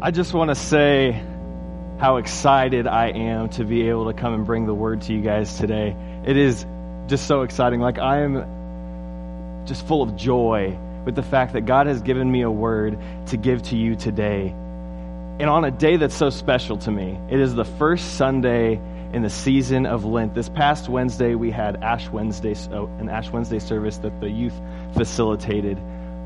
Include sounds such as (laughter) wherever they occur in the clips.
I just want to say how excited I am to be able to come and bring the word to you guys today. It is just so exciting. Like, I am just full of joy with the fact that God has given me a word to give to you today. And on a day that's so special to me, it is the first Sunday in the season of Lent. This past Wednesday, we had Ash Wednesday, an Ash Wednesday service that the youth facilitated.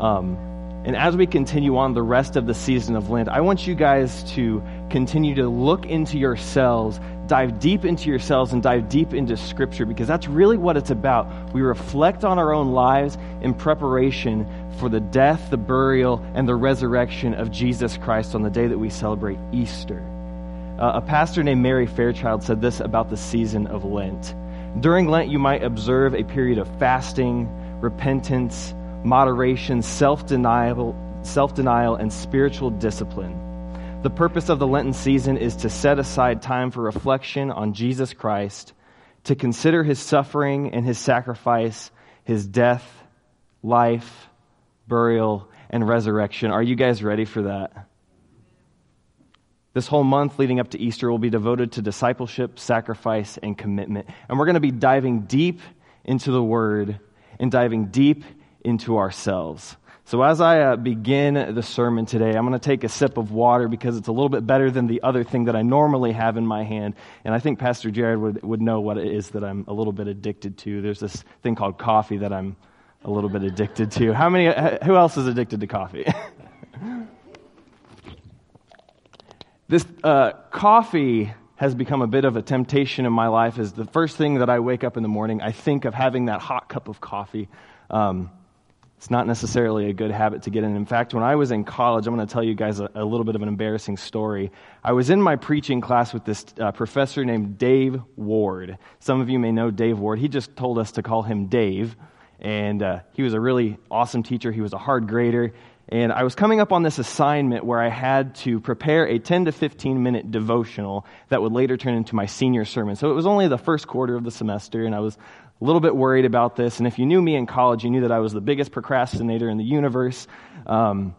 Um, and as we continue on the rest of the season of Lent, I want you guys to continue to look into yourselves, dive deep into yourselves, and dive deep into Scripture because that's really what it's about. We reflect on our own lives in preparation for the death, the burial, and the resurrection of Jesus Christ on the day that we celebrate Easter. Uh, a pastor named Mary Fairchild said this about the season of Lent. During Lent, you might observe a period of fasting, repentance, moderation, self denial, self denial, and spiritual discipline. The purpose of the Lenten season is to set aside time for reflection on Jesus Christ, to consider his suffering and his sacrifice, his death, life, burial, and resurrection. Are you guys ready for that? This whole month leading up to Easter will be devoted to discipleship, sacrifice, and commitment. And we're going to be diving deep into the Word and diving deep into ourselves. So, as I uh, begin the sermon today, I'm going to take a sip of water because it's a little bit better than the other thing that I normally have in my hand. And I think Pastor Jared would, would know what it is that I'm a little bit addicted to. There's this thing called coffee that I'm a little bit addicted to. How many, uh, who else is addicted to coffee? (laughs) this uh, coffee has become a bit of a temptation in my life. Is the first thing that I wake up in the morning, I think of having that hot cup of coffee. Um, it's not necessarily a good habit to get in. In fact, when I was in college, I'm going to tell you guys a, a little bit of an embarrassing story. I was in my preaching class with this uh, professor named Dave Ward. Some of you may know Dave Ward. He just told us to call him Dave. And uh, he was a really awesome teacher. He was a hard grader. And I was coming up on this assignment where I had to prepare a 10 to 15 minute devotional that would later turn into my senior sermon. So it was only the first quarter of the semester, and I was a little bit worried about this. And if you knew me in college, you knew that I was the biggest procrastinator in the universe. Um,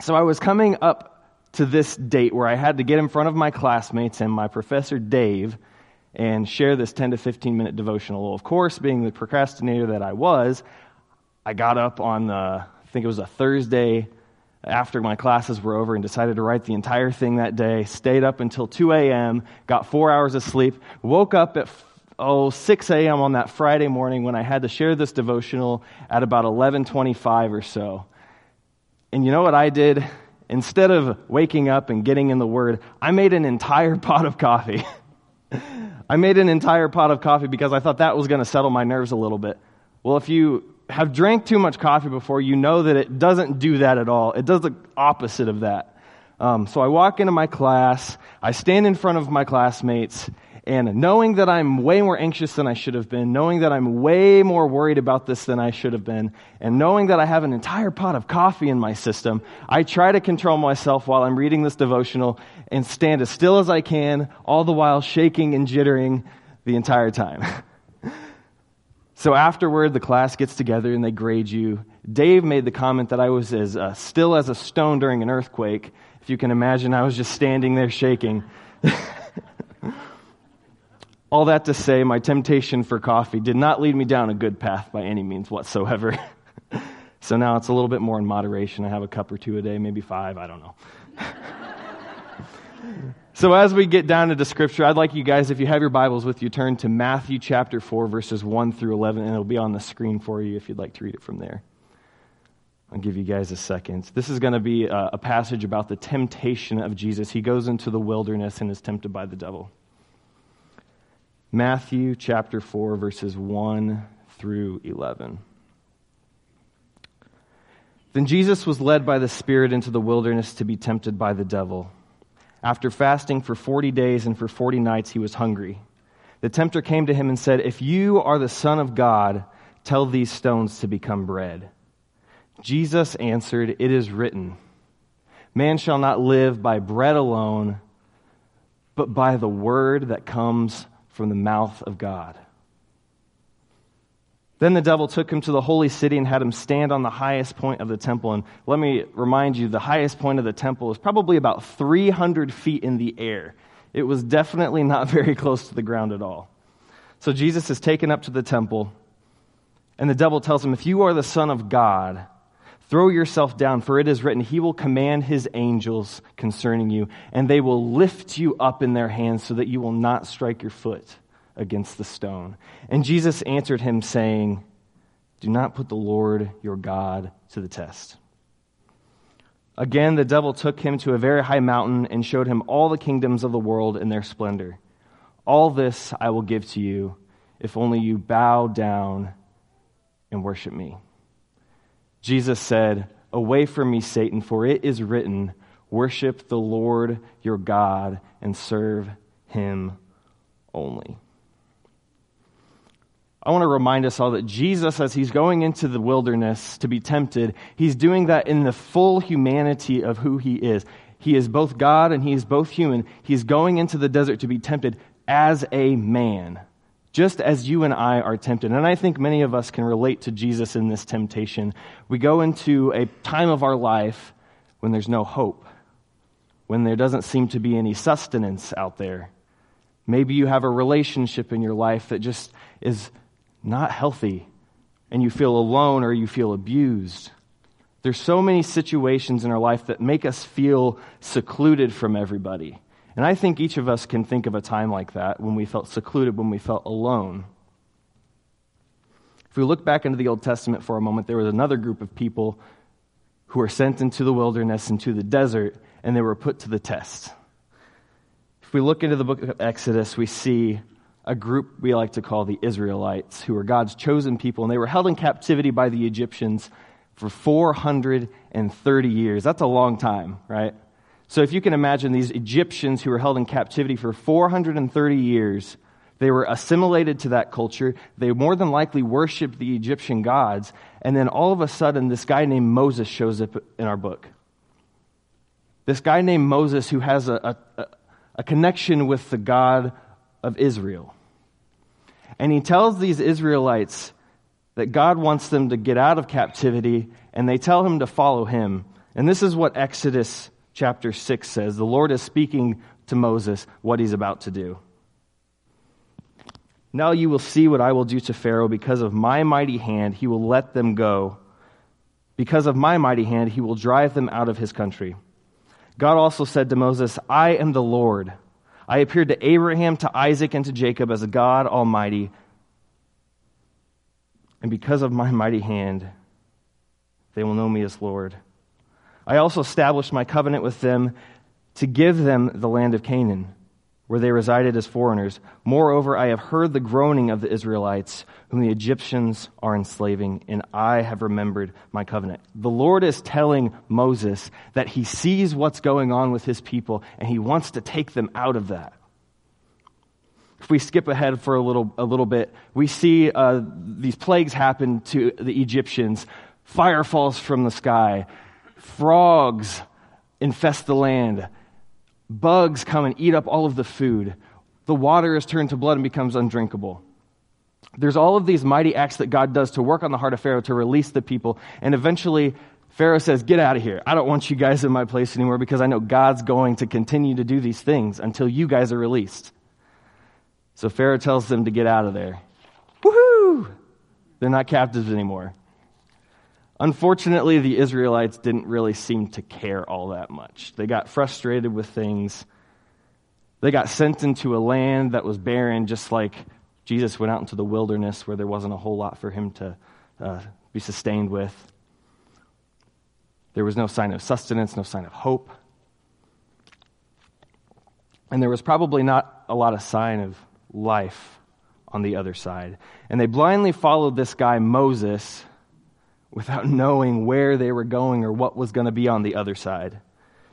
so I was coming up to this date where I had to get in front of my classmates and my professor Dave and share this 10 to 15 minute devotional. Of course, being the procrastinator that I was, I got up on the, I think it was a Thursday after my classes were over and decided to write the entire thing that day. Stayed up until 2 a.m., got four hours of sleep, woke up at oh, 6 a.m. on that Friday morning when I had to share this devotional at about 11:25 or so. And you know what I did? Instead of waking up and getting in the word, I made an entire (laughs) pot of coffee. I made an entire pot of coffee because I thought that was going to settle my nerves a little bit. Well, if you have drank too much coffee before, you know that it doesn't do that at all. It does the opposite of that. Um, so I walk into my class, I stand in front of my classmates, and knowing that I'm way more anxious than I should have been, knowing that I'm way more worried about this than I should have been, and knowing that I have an entire pot of coffee in my system, I try to control myself while I'm reading this devotional and stand as still as I can, all the while shaking and jittering the entire time. (laughs) so afterward, the class gets together and they grade you. Dave made the comment that I was as uh, still as a stone during an earthquake. If you can imagine, I was just standing there shaking. (laughs) All that to say, my temptation for coffee did not lead me down a good path by any means whatsoever. (laughs) so now it's a little bit more in moderation. I have a cup or two a day, maybe five, I don't know. (laughs) so as we get down into scripture, I'd like you guys, if you have your Bibles with you, turn to Matthew chapter 4, verses 1 through 11, and it'll be on the screen for you if you'd like to read it from there. I'll give you guys a second. This is going to be a, a passage about the temptation of Jesus. He goes into the wilderness and is tempted by the devil. Matthew chapter 4, verses 1 through 11. Then Jesus was led by the Spirit into the wilderness to be tempted by the devil. After fasting for 40 days and for 40 nights, he was hungry. The tempter came to him and said, If you are the Son of God, tell these stones to become bread. Jesus answered, It is written, Man shall not live by bread alone, but by the word that comes from the mouth of God. Then the devil took him to the holy city and had him stand on the highest point of the temple. And let me remind you, the highest point of the temple is probably about 300 feet in the air. It was definitely not (laughs) very close to the ground at all. So Jesus is taken up to the temple, and the devil tells him, If you are the Son of God, throw yourself down, for it is written, He will command His angels concerning you, and they will lift you up in their hands so that you will not strike your foot against the stone. And Jesus answered him, saying, Do not put the Lord your God to the test. Again, the devil took him to a very high mountain and showed him all the kingdoms of the world in their splendor. All this I will give to you if only you bow down and worship me. Jesus said, Away from me, Satan, for it is written, Worship the Lord your God and serve him only. I want to remind us all that Jesus, as he's going into the wilderness to be tempted, he's doing that in the full humanity of who he is. He is both God and he is both human. He's going into the desert to be tempted as a man, just as you and I are tempted. And I think many of us can relate to Jesus in this temptation. We go into a time of our life when there's no hope, when there doesn't seem to be any sustenance out there. Maybe you have a relationship in your life that just is not healthy and you feel alone or you feel abused. There's so many situations in our life that make us feel secluded from everybody. And I think each of us can think of a time like that when we felt secluded, when we felt alone. If we look back into the Old Testament for a moment, there was another group of people who were sent into the wilderness, into the desert, and they were put to the test. If we look into the book of Exodus, we see a group we like to call the Israelites, who were God's chosen people, and they were held in captivity by the Egyptians for 430 years. That's a long time, right? So if you can imagine these Egyptians who were held in captivity for 430 years, they were assimilated to that culture. They more than likely worshiped the Egyptian gods. And then all of a sudden, this guy named Moses shows up in our book. This guy named Moses, who has a, a, a connection with the God of Israel. And he tells these Israelites that God wants them to get out of captivity, and they tell him to follow him. And this is what Exodus chapter 6 says. The Lord is speaking to Moses what he's about to do. Now you will see what I will do to Pharaoh. Because of my mighty hand, he will let them go. Because of my mighty hand, he will drive them out of his country. God also said to Moses, I am the Lord I appeared to Abraham, to Isaac, and to Jacob as a God Almighty. And because of my mighty hand, they will know me as Lord. I also established my covenant with them to give them the land of Canaan where they resided as foreigners. Moreover, I have heard the groaning of the Israelites, whom the Egyptians are enslaving, and I have remembered my covenant. The Lord is telling Moses that he sees what's going on with his people, and he wants to take them out of that. If we skip ahead for a little, a little bit, we see uh, these plagues happen to the Egyptians. Fire falls from the sky. Frogs infest the land Bugs come and eat up all of the food. The water is turned to blood and becomes undrinkable. There's all of these mighty acts that God does to work on the heart of Pharaoh to release the people. And eventually, Pharaoh says, Get out of here. I don't want you guys in my place anymore because I know God's going to continue to do these things until you guys are released. So Pharaoh tells them to get out of there. Woohoo! They're not captives anymore. Unfortunately, the Israelites didn't really seem to care all that much. They got frustrated with things. They got sent into a land that was barren, just like Jesus went out into the wilderness where there wasn't a whole lot for him to uh, be sustained with. There was no sign of sustenance, no sign of hope. And there was probably not a lot of sign of life on the other side. And they blindly followed this guy, Moses without knowing where they were going or what was going to be on the other side.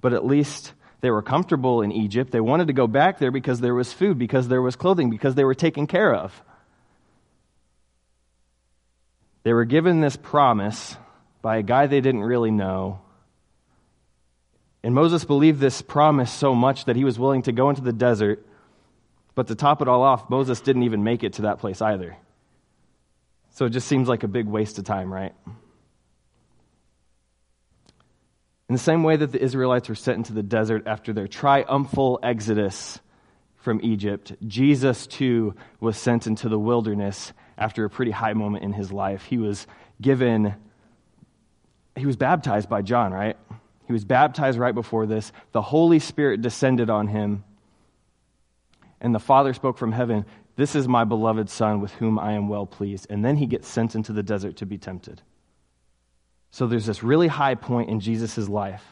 But at least they were comfortable in Egypt. They wanted to go back there because there was food, because there was clothing, because they were taken care of. They were given this promise by a guy they didn't really know. And Moses believed this promise so much that he was willing to go into the desert. But to top it all off, Moses didn't even make it to that place either. So it just seems like a big waste of time, right? In the same way that the Israelites were sent into the desert after their triumphal exodus from Egypt, Jesus too was sent into the wilderness after a pretty high moment in his life. He was given, he was baptized by John, right? He was baptized right before this. The Holy Spirit descended on him, and the Father spoke from heaven, This is my beloved Son with whom I am well pleased. And then he gets sent into the desert to be tempted. So there's this really high point in Jesus' life.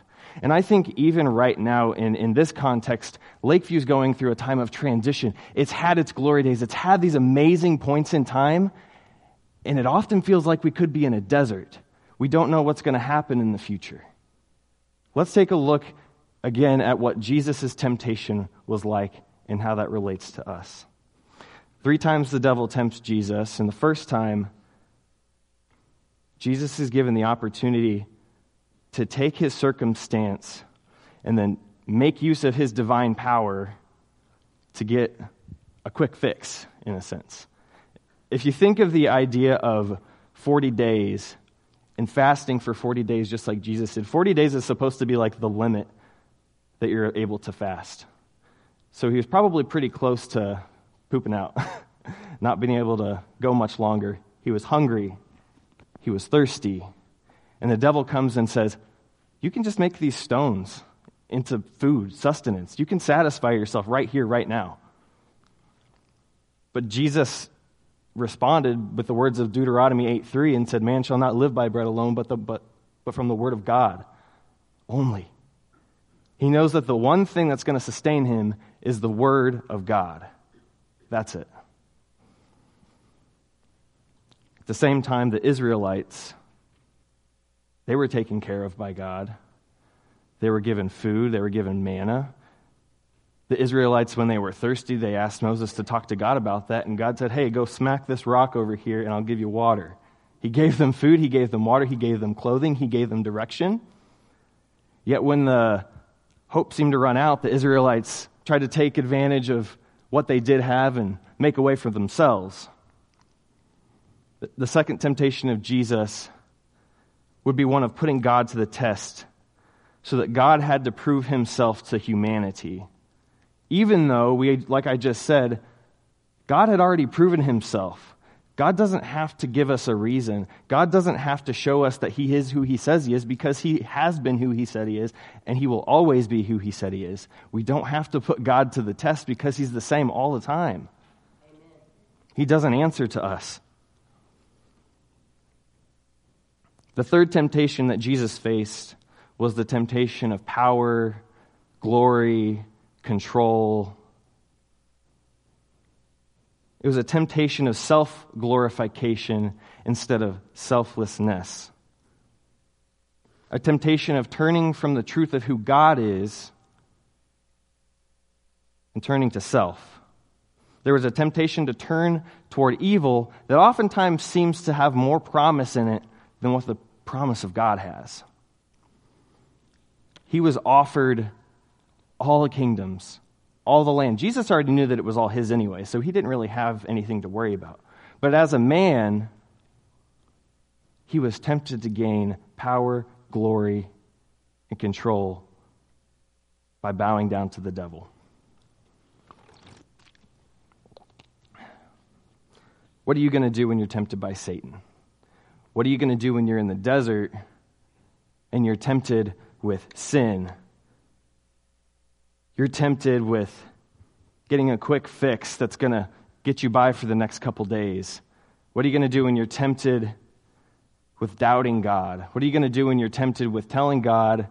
And I think even right now, in, in this context, Lakeview's going through a time of transition. It's had its glory days, it's had these amazing points in time, and it often feels like we could be in a desert. We don't know what's going to happen in the future. Let's take a look again at what Jesus' temptation was like and how that relates to us. Three times the devil tempts Jesus, and the first time, Jesus is given the opportunity to take his circumstance and then make use of his divine power to get a quick fix, in a sense. If you think of the idea of 40 days and fasting for 40 days, just like Jesus did, 40 days is supposed to be like the limit that you're able to fast. So he was probably pretty close to pooping out, (laughs) not being able to go much longer. He was hungry, he was thirsty. And the devil comes and says, You can just make these stones into food, sustenance. You can satisfy yourself right here, right now. But Jesus responded with the words of Deuteronomy 8 3 and said, Man shall not live by bread alone, but, the, but, but from the word of God only. He knows that the one thing that's going to sustain him is the word of God. That's it. At the same time, the Israelites, they were taken care of by God. They were given food, they were given manna. The Israelites, when they were thirsty, they asked Moses to talk to God about that, and God said, Hey, go smack this rock over here, and I'll give you water. He gave them food, He gave them water, He gave them clothing, He gave them direction. Yet when the hope seemed to run out, the Israelites tried to take advantage of what they did have and make a way for themselves. The second temptation of Jesus would be one of putting God to the test so that God had to prove himself to humanity. Even though, we, like I just said, God had already proven himself. God doesn't have to give us a reason. God doesn't have to show us that he is who he says he is because he has been who he said he is and he will always be who he said he is. We don't have to put God to the test because he's the same all the time. Amen. He doesn't answer to us. The third temptation that Jesus faced was the temptation of power, glory, control. It was a temptation of self glorification instead of selflessness. A temptation of turning from the truth of who God is and turning to self. There was a temptation to turn toward evil that oftentimes seems to have more promise in it than what the promise of God has. He was offered all the kingdoms, all the land. Jesus already knew that it was all his anyway, so he didn't really have anything to worry about. But as a man, he was tempted to gain power, glory, and control by bowing down to the devil. What are you going to do when you're tempted by Satan? What are you going to do when you're in the desert and you're tempted with sin? You're tempted with getting a quick fix that's going to get you by for the next couple days. What are you going to do when you're tempted with doubting God? What are you going to do when you're tempted with telling God,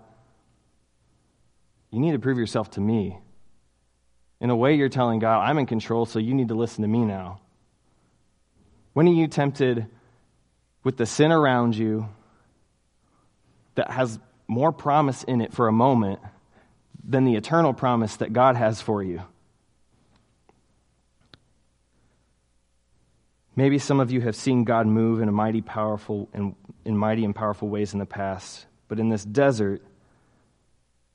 you need to prove yourself to me? In a way, you're telling God, I'm in control, so you need to listen to me now. When are you tempted with the sin around you that has more promise in it for a moment than the eternal promise that God has for you. Maybe some of you have seen God move in a mighty powerful and in mighty and powerful ways in the past, but in this desert,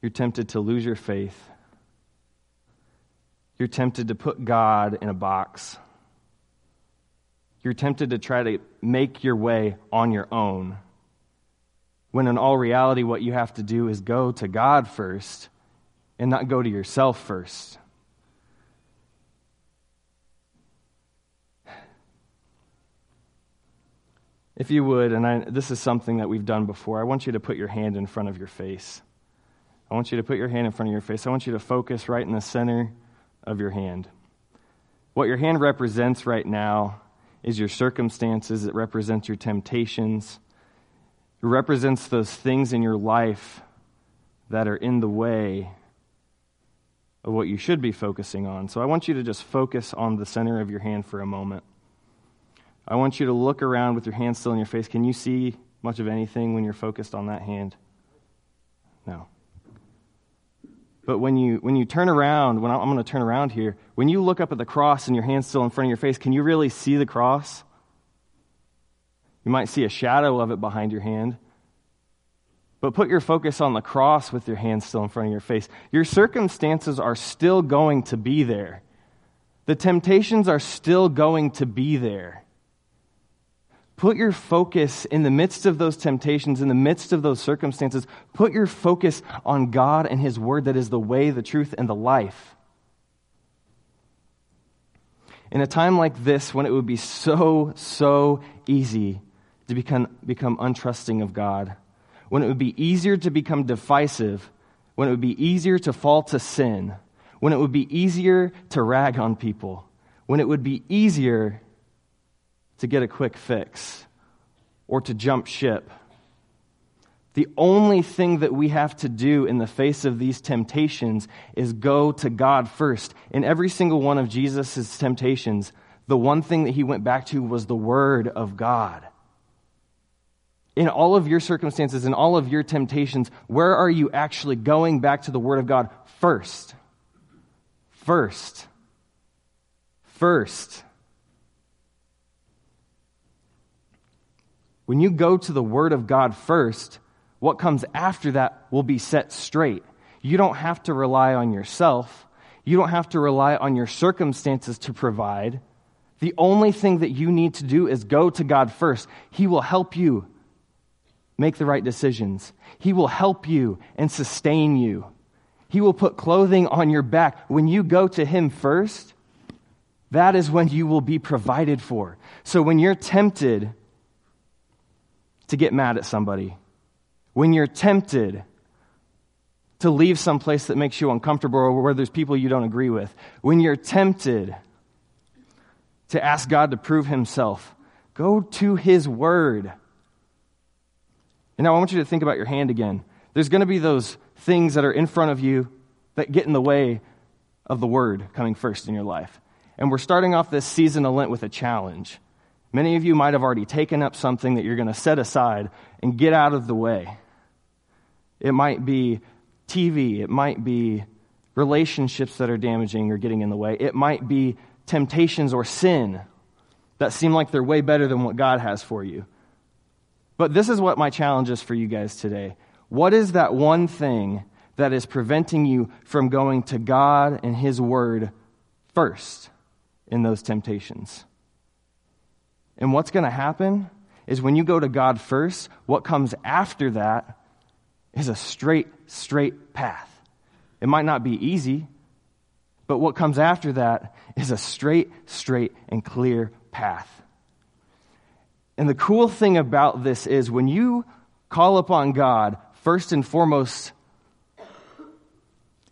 you're tempted to lose your faith. You're tempted to put God in a box you're tempted to try to make your way on your own. When in all reality, what you have to do is go to God first and not go to yourself first. If you would, and I, this is something that we've done before, I want you to put your hand in front of your face. I want you to put your hand in front of your face. I want you to focus right in the center of your hand. What your hand represents right now is your circumstances, it represents your temptations, it represents those things in your life that are in the way of what you should be focusing on. So I want you to just focus on the center of your hand for a moment. I want you to look around with your hand still in your face. Can you see much of anything when you're focused on that hand? No. But when you, when you turn around, when I'm going to turn around here, when you look up at the cross and your hand's still in front of your face, can you really see the cross? You might see a shadow of it behind your hand. But put your focus on the cross with your hand still in front of your face. Your circumstances are still going to be there. The temptations are still going to be there. Put your focus in the midst of those temptations, in the midst of those circumstances, put your focus on God and His Word that is the way, the truth, and the life. In a time like this, when it would be so, so easy to become, become untrusting of God, when it would be easier to become divisive, when it would be easier to fall to sin, when it would be easier to rag on people, when it would be easier to get a quick fix or to jump ship. The only thing that we have to do in the face of these temptations is go to God first. In every single one of Jesus' temptations, the one thing that he went back to was the Word of God. In all of your circumstances, in all of your temptations, where are you actually going back to the Word of God first? First. First. When you go to the Word of God first, what comes after that will be set straight. You don't have to rely on yourself. You don't have to rely on your circumstances to provide. The only thing that you need to do is go to God first. He will help you make the right decisions. He will help you and sustain you. He will put clothing on your back. When you go to Him first, that is when you will be provided for. So when you're tempted to get mad at somebody, when you're tempted to leave some place that makes you uncomfortable or where there's people you don't agree with, when you're tempted to ask God to prove himself, go to his word. And now I want you to think about your hand again. There's going to be those things that are in front of you that get in the way of the word coming first in your life. And we're starting off this season of Lent with a challenge. Many of you might have already taken up something that you're going to set aside and get out of the way. It might be TV, it might be relationships that are damaging or getting in the way, it might be temptations or sin that seem like they're way better than what God has for you. But this is what my challenge is for you guys today. What is that one thing that is preventing you from going to God and His Word first in those temptations? And what's going to happen is when you go to God first, what comes after that is a straight, straight path. It might not be easy, but what comes after that is a straight, straight, and clear path. And the cool thing about this is when you call upon God, first and foremost,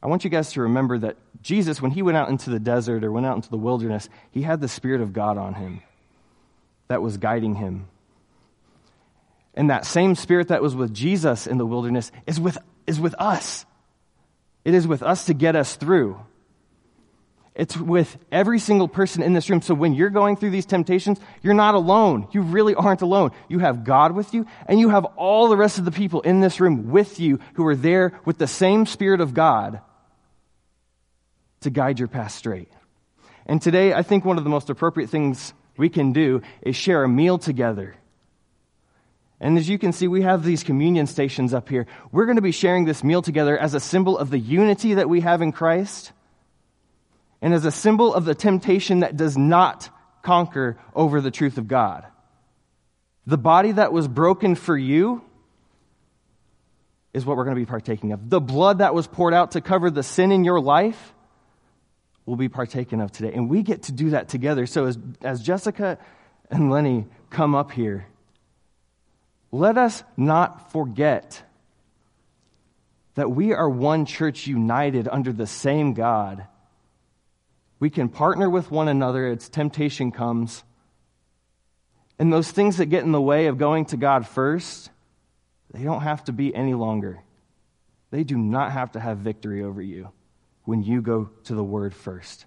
I want you guys to remember that Jesus, when he went out into the desert or went out into the wilderness, he had the Spirit of God on him that was guiding him. And that same spirit that was with Jesus in the wilderness is with, is with us. It is with us to get us through. It's with every single person in this room. So when you're going through these temptations, you're not alone. You really aren't alone. You have God with you, and you have all the rest of the people in this room with you who are there with the same Spirit of God to guide your path straight. And today, I think one of the most appropriate things we can do is share a meal together. And as you can see, we have these communion stations up here. We're going to be sharing this meal together as a symbol of the unity that we have in Christ and as a symbol of the temptation that does not conquer over the truth of God. The body that was broken for you is what we're going to be partaking of. The blood that was poured out to cover the sin in your life will be partaken of today. And we get to do that together. So as, as Jessica and Lenny come up here, let us not forget that we are one church united under the same God. We can partner with one another as temptation comes. And those things that get in the way of going to God first, they don't have to be any longer. They do not have to have victory over you when you go to the Word first.